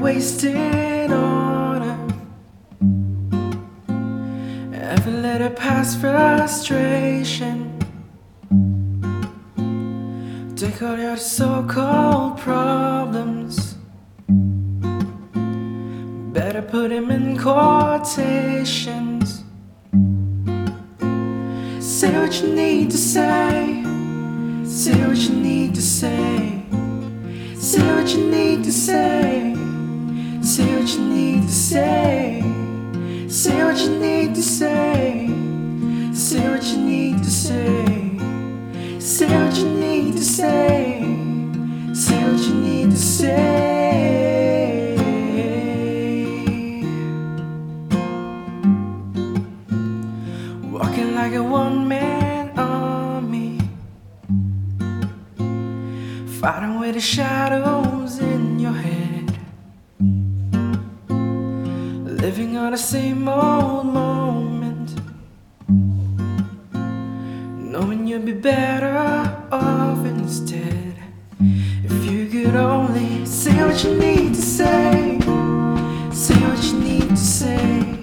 wasted on her. Ever let her pass frustration? Take all your so-called problems. Better put him in quotations. Say what you need to say. Say what you need to say. Say what you need to say. Say what you need to say. Say what you need to say. Say what you need to say. Say what you need to say. Say what you need to say. Walking like a one man army. Fighting with the shadows in your head. Living on the same old moment. Knowing you'd be better off instead. If you could only say what you need to say. Say what you need to say.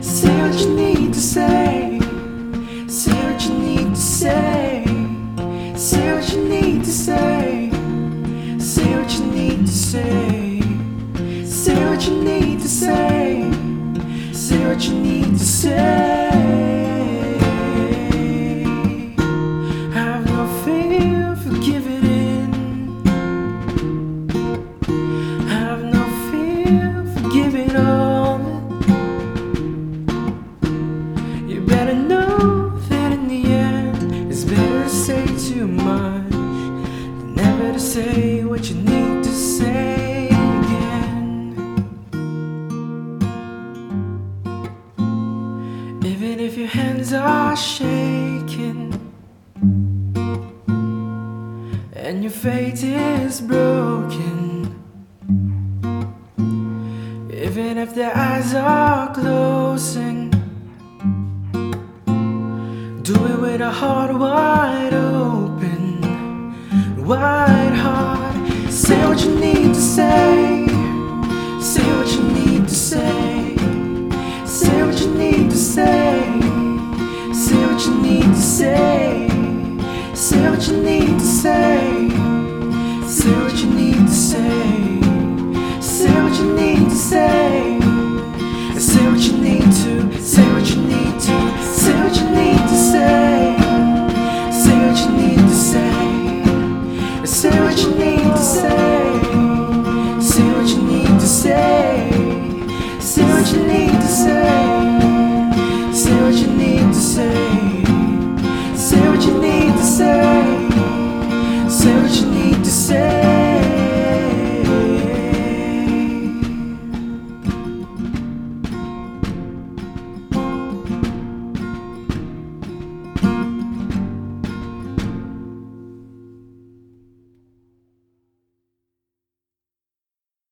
Say what you need to say. Say what you need to say. Say what you need to say. Say what you need to say. Say what you need to say. Say say. Shaking and your faith is broken. Even if their eyes are closing, do it with a heart wide open, wide heart. Say what you need to say Say what you need to say. Say what you need to say. Say what you need to say.